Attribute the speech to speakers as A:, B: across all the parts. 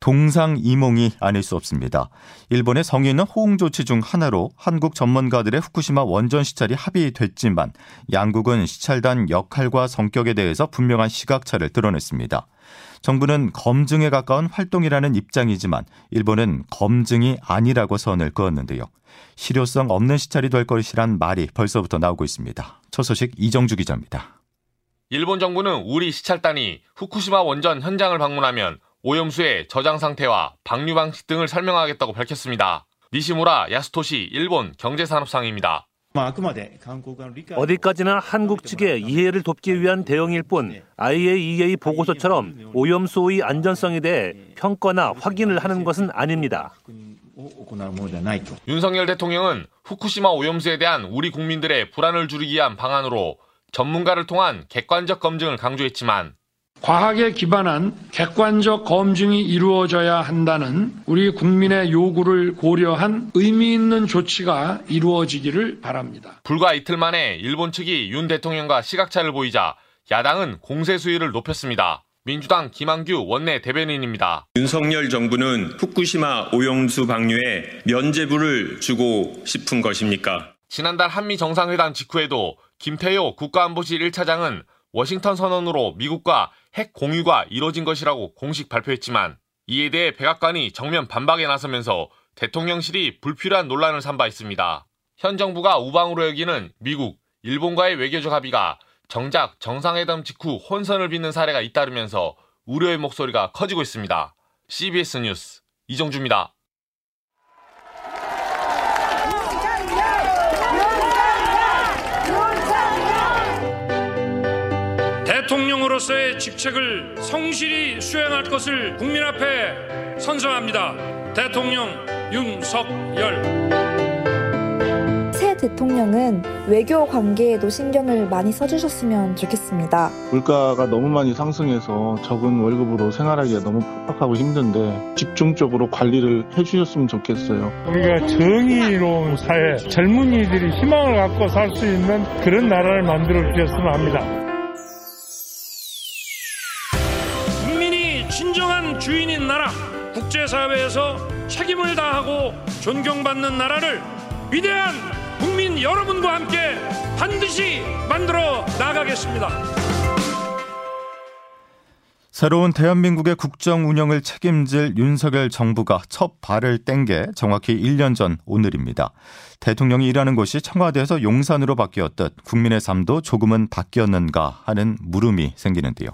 A: 동상이몽이 아닐 수 없습니다. 일본의 성인은 호응 조치 중 하나로 한국 전문가들의 후쿠시마 원전 시찰이 합의됐지만 양국은 시찰단 역할과 성격에 대해서 분명한 시각차를 드러냈습니다. 정부는 검증에 가까운 활동이라는 입장이지만 일본은 검증이 아니라고 선을 그었는데요. 실효성 없는 시찰이 될 것이란 말이 벌써부터 나오고 있습니다. 첫 소식 이정주 기자입니다.
B: 일본 정부는 우리 시찰단이 후쿠시마 원전 현장을 방문하면 오염수의 저장 상태와 방류 방식 등을 설명하겠다고 밝혔습니다. 니시무라 야스토시 일본 경제산업상입니다.
C: 어디까지나 한국 측의 이해를 돕기 위한 대응일 뿐 IAEA 보고서처럼 오염수의 안전성에 대해 평가나 확인을 하는 것은 아닙니다.
B: 윤석열 대통령은 후쿠시마 오염수에 대한 우리 국민들의 불안을 줄이기 위한 방안으로 전문가를 통한 객관적 검증을 강조했지만
D: 과학에 기반한 객관적 검증이 이루어져야 한다는 우리 국민의 요구를 고려한 의미 있는 조치가 이루어지기를 바랍니다.
B: 불과 이틀 만에 일본 측이 윤 대통령과 시각차를 보이자 야당은 공세 수위를 높였습니다. 민주당 김한규 원내 대변인입니다.
E: 윤석열 정부는 후쿠시마 오염수 방류에 면죄부를 주고 싶은 것입니까?
B: 지난달 한미 정상회담 직후에도 김태효 국가안보실 1차장은 워싱턴 선언으로 미국과 핵 공유가 이뤄진 것이라고 공식 발표했지만 이에 대해 백악관이 정면 반박에 나서면서 대통령실이 불필요한 논란을 삼바 있습니다. 현 정부가 우방으로 여기는 미국, 일본과의 외교적 합의가 정작 정상회담 직후 혼선을 빚는 사례가 잇따르면서 우려의 목소리가 커지고 있습니다. CBS 뉴스 이정주입니다.
D: 대통령으로서의 직책을 성실히 수행할 것을 국민 앞에 선서합니다. 대통령 윤석열.
F: 새 대통령은 외교 관계에도 신경을 많이 써주셨으면 좋겠습니다.
G: 물가가 너무 많이 상승해서 적은 월급으로 생활하기가 너무 팍팍하고 힘든데 집중적으로 관리를 해주셨으면 좋겠어요.
H: 우리가 정의로운 사회, 젊은이들이 희망을 갖고 살 수 있는 그런 나라를 만들어 주셨으면 합니다.
D: 주인인 나라, 국제사회에서 책임을 다하고 존경받는 나라를 위대한 국민 여러분과 함께 반드시 만들어 나가겠습니다.
A: 새로운 대한민국의 국정 운영을 책임질 윤석열 정부가 첫 발을 뗀 게 정확히 1년 전 오늘입니다. 대통령이 일하는 곳이 청와대에서 용산으로 바뀌었듯 국민의 삶도 조금은 바뀌었는가 하는 물음이 생기는데요.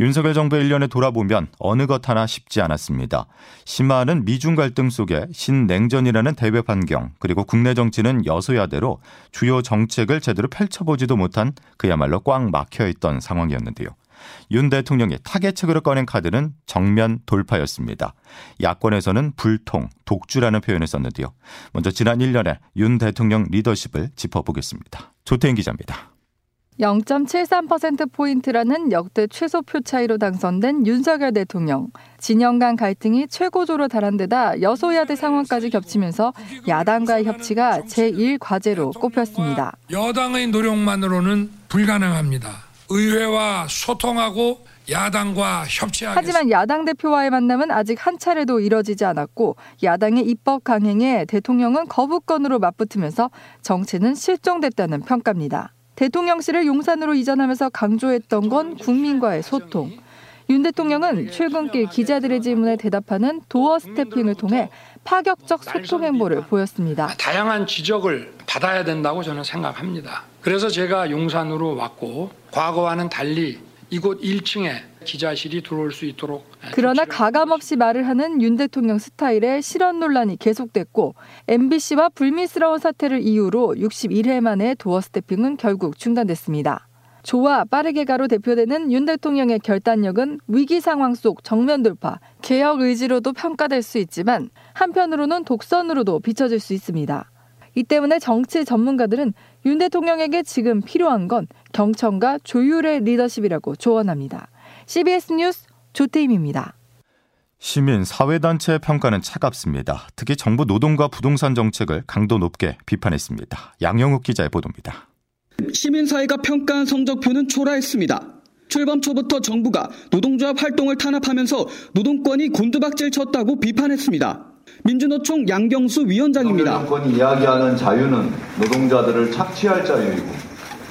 A: 윤석열 정부의 1년에 돌아보면 어느 것 하나 쉽지 않았습니다. 심화하는 미중 갈등 속에 신냉전이라는 대외 환경 그리고 국내 정치는 여소야대로 주요 정책을 제대로 펼쳐보지도 못한 그야말로 꽉 막혀있던 상황이었는데요. 윤 대통령이 타겟책으로 꺼낸 카드는 정면 돌파였습니다. 야권에서는 불통, 독주라는 표현을 썼는데요. 먼저 지난 1년에 윤 대통령 리더십을 짚어보겠습니다. 조태인 기자입니다.
I: 0.73%포인트라는 역대 최소 표 차이로 당선된 윤석열 대통령. 진영 간 갈등이 최고조로 달한 데다 여소야대 상황까지 겹치면서 야당과의 협치가 제1과제로 꼽혔습니다.
D: 여당의 노력만으로는 불가능합니다. 의회와 소통하고 야당과 협치하겠습니다.
I: 하지만 야당 대표와의 만남은 아직 한 차례도 이뤄지지 않았고 야당의 입법 강행에 대통령은 거부권으로 맞붙으면서 정치는 실종됐다는 평가입니다. 대통령실을 용산으로 이전하면서 강조했던 건 국민과의 소통. 윤 대통령은 출근길 기자들의 질문에 대답하는 도어 스태핑을 통해 파격적 소통 행보를 보였습니다.
D: 다양한 지적을 받아야 된다고 저는 생각합니다. 그래서 제가 용산으로 왔고 과거와는 달리 이곳 1층에 기자실이 들어올 수 있도록
I: 그러나 가감 없이 말을 하는 윤 대통령 스타일의 실언 논란이 계속됐고 MBC와 불미스러운 사태를 이유로 61회 만에 도어 스태핑은 결국 중단됐습니다. 조와 빠르게 가로 대표되는 윤 대통령의 결단력은 위기 상황 속 정면 돌파, 개혁 의지로도 평가될 수 있지만 한편으로는 독선으로도 비춰질 수 있습니다. 이 때문에 정치 전문가들은 윤 대통령에게 지금 필요한 건 경청과 조율의 리더십이라고 조언합니다. CBS 뉴스 조태임입니다.
A: 시민 사회단체의 평가는 차갑습니다. 특히 정부 노동과 부동산 정책을 강도 높게 비판했습니다. 양영욱 기자의 보도입니다.
J: 시민사회가 평가한 성적표는 초라했습니다. 출범 초부터 정부가 노동조합 활동을 탄압하면서 노동권이 곤두박질 쳤다고 비판했습니다. 민주노총 양경수 위원장입니다.
K: 정권이 이야기하는 자유는 노동자들을 착취할 자유이고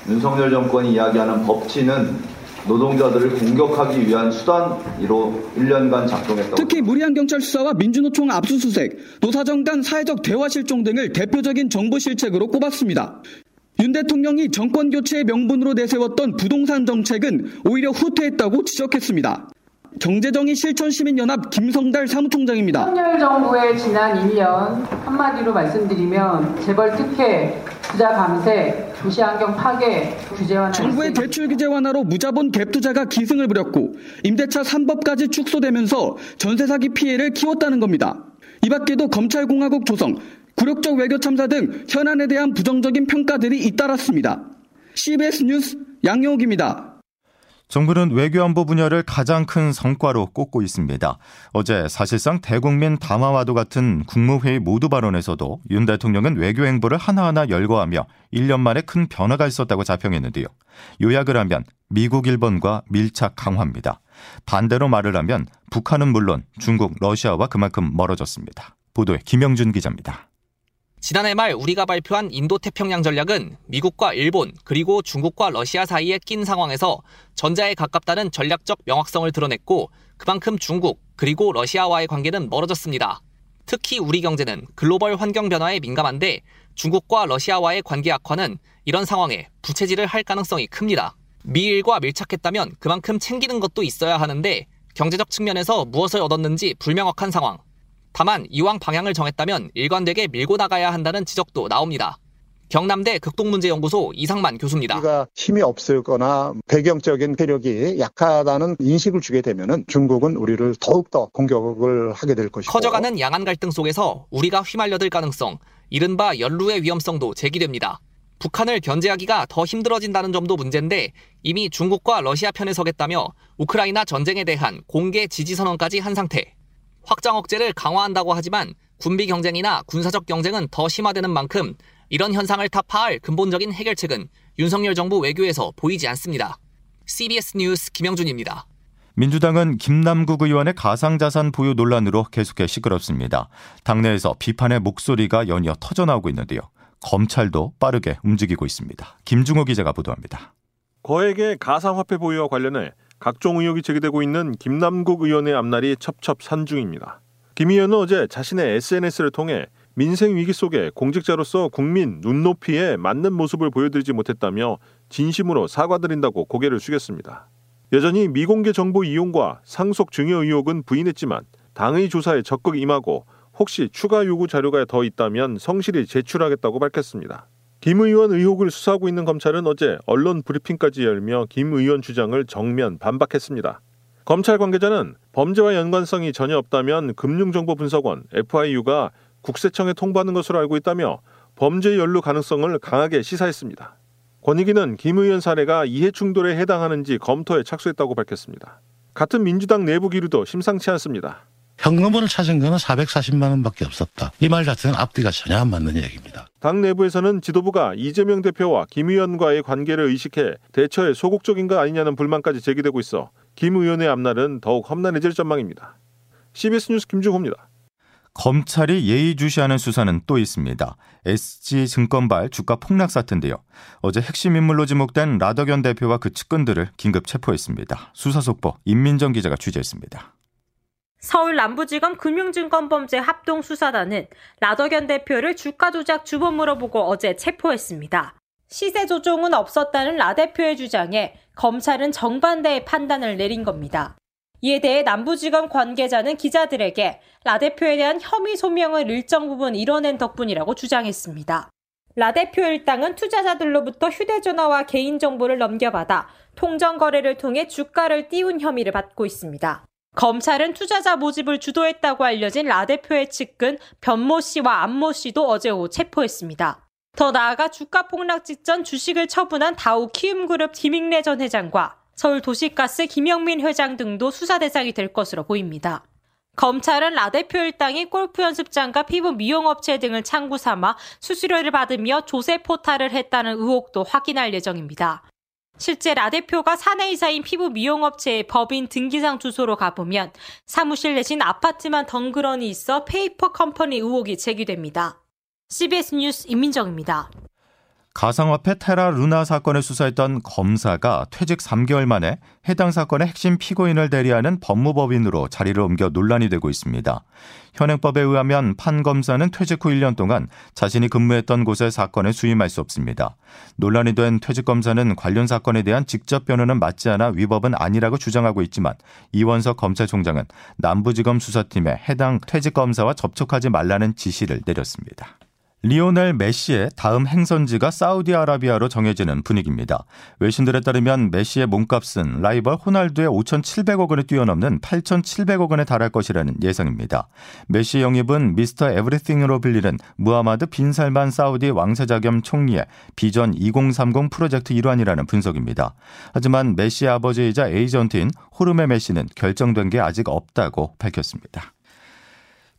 K: 윤석열 정권이 이야기하는 법치는 노동자들을 공격하기 위한 수단으로 1년간 작동했다.
J: 특히 무리한 경찰 수사와 민주노총 압수수색, 노사정 간 사회적 대화 실종 등을 대표적인 정부 실책으로 꼽았습니다. 윤 대통령이 정권 교체의 명분으로 내세웠던 부동산 정책은 오히려 후퇴했다고 지적했습니다. 경제정의 실천시민연합 김성달 사무총장입니다.
L: 윤석열 정부의 지난 1년 한마디로 말씀드리면 재벌 특혜, 부자 감세, 도시 환경 파괴, 규제 완화.
J: 정부의 대출 규제 완화로 무자본 갭 투자가 기승을 부렸고 임대차 3법까지 축소되면서 전세 사기 피해를 키웠다는 겁니다. 이 밖에도 검찰공화국 조성, 굴욕적 외교 참사 등 현안에 대한 부정적인 평가들이 잇따랐습니다. CBS 뉴스 양용욱입니다.
A: 정부는 외교안보 분야를 가장 큰 성과로 꼽고 있습니다. 어제 사실상 대국민 담화와도 같은 국무회의 모두 발언에서도 윤 대통령은 외교 행보를 하나하나 열거하며 1년 만에 큰 변화가 있었다고 자평했는데요. 요약을 하면 미국, 일본과 밀착 강화입니다. 반대로 말을 하면 북한은 물론 중국, 러시아와 그만큼 멀어졌습니다. 보도에 김영준 기자입니다.
M: 지난해 말 우리가 발표한 인도 태평양 전략은 미국과 일본 그리고 중국과 러시아 사이에 낀 상황에서 전자에 가깝다는 전략적 명확성을 드러냈고 그만큼 중국 그리고 러시아와의 관계는 멀어졌습니다. 특히 우리 경제는 글로벌 환경 변화에 민감한데 중국과 러시아와의 관계 악화는 이런 상황에 부채질을 할 가능성이 큽니다. 미일과 밀착했다면 그만큼 챙기는 것도 있어야 하는데 경제적 측면에서 무엇을 얻었는지 불명확한 상황. 다만 이왕 방향을 정했다면 일관되게 밀고 나가야 한다는 지적도 나옵니다. 경남대 극동문제연구소 이상만 교수입니다.
N: 우리가 힘이 없을거나 배경적인 세력이 약하다는 인식을 주게 되면 중국은 우리를 더욱더 공격을 하게 될 것이고
M: 커져가는 양안 갈등 속에서 우리가 휘말려들 가능성, 이른바 연루의 위험성도 제기됩니다. 북한을 견제하기가 더 힘들어진다는 점도 문제인데 이미 중국과 러시아 편에 서겠다며 우크라이나 전쟁에 대한 공개 지지 선언까지 한 상태. 확장 억제를 강화한다고 하지만 군비 경쟁이나 군사적 경쟁은 더 심화되는 만큼 이런 현상을 타파할 근본적인 해결책은 윤석열 정부 외교에서 보이지 않습니다. CBS 뉴스 김영준입니다.
A: 민주당은 김남국 의원의 가상자산 보유 논란으로 계속해 시끄럽습니다. 당내에서 비판의 목소리가 연이어 터져나오고 있는데요. 검찰도 빠르게 움직이고 있습니다. 김중호 기자가 보도합니다.
O: 거액의 가상화폐 보유와 관련해 각종 의혹이 제기되고 있는 김남국 의원의 앞날이 첩첩산중입니다. 김 의원은 어제 자신의 SNS를 통해 민생 위기 속에 공직자로서 국민 눈높이에 맞는 모습을 보여드리지 못했다며 진심으로 사과드린다고 고개를 숙였습니다. 여전히 미공개 정보 이용과 상속 증여 의혹은 부인했지만 당의 조사에 적극 임하고 혹시 추가 요구 자료가 더 있다면 성실히 제출하겠다고 밝혔습니다. 김 의원 의혹을 수사하고 있는 검찰은 어제 언론 브리핑까지 열며 김 의원 주장을 정면 반박했습니다. 검찰 관계자는 범죄와 연관성이 전혀 없다면 금융정보분석원 FIU가 국세청에 통보하는 것으로 알고 있다며 범죄 연루 가능성을 강하게 시사했습니다. 권익위는 김 의원 사례가 이해 충돌에 해당하는지 검토에 착수했다고 밝혔습니다. 같은 민주당 내부 기류도 심상치 않습니다.
P: 현금으로 찾은 거는 440만 원밖에 없었다. 이 말 자체는 앞뒤가 전혀 안 맞는 얘기입니다.
O: 당 내부에서는 지도부가 이재명 대표와 김 의원과의 관계를 의식해 대처에 소극적인 것 아니냐는 불만까지 제기되고 있어 김 의원의 앞날은 더욱 험난해질 전망입니다. CBS 뉴스 김주호입니다.
A: 검찰이 예의주시하는 수사는 또 있습니다. SG증권발 주가 폭락 사태인데요. 어제 핵심 인물로 지목된 라더견 대표와 그 측근들을 긴급 체포했습니다. 수사 속보 임민정 기자가 취재했습니다.
Q: 서울 남부지검 금융증권범죄 합동수사단은 라더견 대표를 주가 조작 주범으로 보고 어제 체포했습니다. 시세 조종은 없었다는 라 대표의 주장에 검찰은 정반대의 판단을 내린 겁니다. 이에 대해 남부지검 관계자는 기자들에게 라 대표에 대한 혐의 소명을 일정 부분 이뤄낸 덕분이라고 주장했습니다. 라 대표 일당은 투자자들로부터 휴대전화와 개인정보를 넘겨받아 통정 거래를 통해 주가를 띄운 혐의를 받고 있습니다. 검찰은 투자자 모집을 주도했다고 알려진 라 대표의 측근 변모 씨와 안모 씨도 어제 오후 체포했습니다. 더 나아가 주가 폭락 직전 주식을 처분한 다우 키움그룹 김익래 전 회장과 서울도시가스 김영민 회장 등도 수사 대상이 될 것으로 보입니다. 검찰은 라 대표 일당이 골프 연습장과 피부 미용업체 등을 창구 삼아 수수료를 받으며 조세 포탈을 했다는 의혹도 확인할 예정입니다. 실제 라 대표가 사내이사인 피부 미용업체의 법인 등기상 주소로 가보면 사무실 내진 아파트만 덩그러니 있어 페이퍼 컴퍼니 의혹이 제기됩니다. CBS 뉴스 임민정입니다.
A: 가상화폐 테라 루나 사건을 수사했던 검사가 퇴직 3개월 만에 해당 사건의 핵심 피고인을 대리하는 법무법인으로 자리를 옮겨 논란이 되고 있습니다. 현행법에 의하면 판 검사는 퇴직 후 1년 동안 자신이 근무했던 곳의 사건에 수임할 수 없습니다. 논란이 된 퇴직 검사는 관련 사건에 대한 직접 변호는 맞지 않아 위법은 아니라고 주장하고 있지만 이원석 검찰총장은 남부지검 수사팀에 해당 퇴직 검사와 접촉하지 말라는 지시를 내렸습니다. 리오넬 메시의 다음 행선지가 사우디아라비아로 정해지는 분위기입니다. 외신들에 따르면 메시의 몸값은 라이벌 호날두의 5,700억 원을 뛰어넘는 8,700억 원에 달할 것이라는 예상입니다. 메시 영입은 Mr. Everything으로 불리는 무하마드 빈 살만 사우디 왕세자 겸 총리의 비전 2030 프로젝트 일환이라는 분석입니다. 하지만 메시의 아버지이자 에이전트인 호르헤 메시는 결정된 게 아직 없다고 밝혔습니다.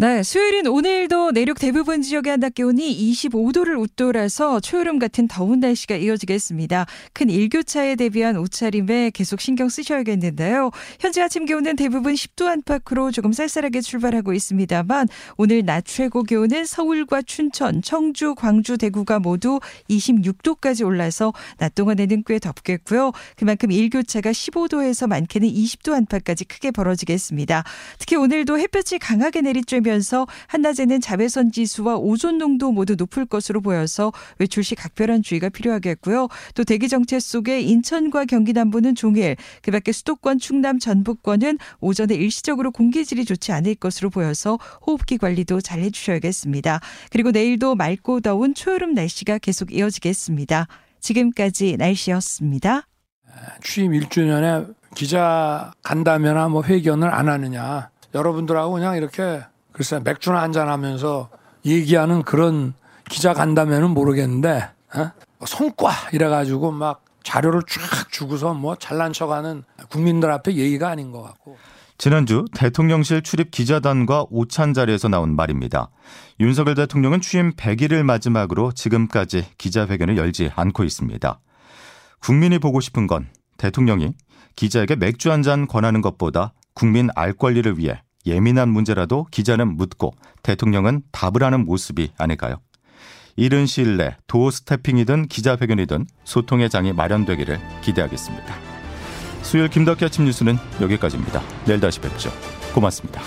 R: 네, 수요일인 오늘도 내륙 대부분 지역의 한낮 기온이 25도를 웃돌아서 초여름 같은 더운 날씨가 이어지겠습니다. 큰 일교차에 대비한 옷차림에 계속 신경 쓰셔야겠는데요. 현재 아침 기온은 대부분 10도 안팎으로 조금 쌀쌀하게 출발하고 있습니다만 오늘 낮 최고 기온은 서울과 춘천, 청주, 광주, 대구가 모두 26도까지 올라서 낮 동안에는 꽤 덥겠고요. 그만큼 일교차가 15도에서 많게는 20도 안팎까지 크게 벌어지겠습니다. 특히 오늘도 햇볕이 강하게 내리쬐면 면서 한낮에는 자외선 지수와 오존 농도 모두 높을 것으로 보여서 외출 시 각별한 주의가 필요하겠고요. 또 대기 정체 속에 인천과 경기 남부는 종일, 그밖에 수도권, 충남, 전북권은 오전에 일시적으로 공기질이 좋지 않을 것으로 보여서 호흡기 관리도 잘 해주셔야겠습니다. 그리고 내일도 맑고 더운 초여름 날씨가 계속 이어지겠습니다. 지금까지 날씨였습니다.
D: 취임 1주년에 기자 간담회나 뭐 회견을 안 하느냐. 여러분들하고 그냥 이렇게 글쎄 맥주나 한잔 하면서 얘기하는 그런 기자 간다면은 모르겠는데 어? 성과 이래가지고 막 자료를 쫙 주고서 뭐 잘난 척하는 국민들 앞에 예의가 아닌 것 같고.
A: 지난주 대통령실 출입 기자단과 오찬 자리에서 나온 말입니다. 윤석열 대통령은 취임 100일을 마지막으로 지금까지 기자회견을 열지 않고 있습니다. 국민이 보고 싶은 건 대통령이 기자에게 맥주 한 잔 권하는 것보다 국민 알 권리를 위해 예민한 문제라도 기자는 묻고 대통령은 답을 하는 모습이 아닐까요? 이른 시일 내 도어 스태핑이든 기자회견이든 소통의 장이 마련되기를 기대하겠습니다. 수요일 김덕기 아침 뉴스는 여기까지입니다. 내일 다시 뵙죠. 고맙습니다.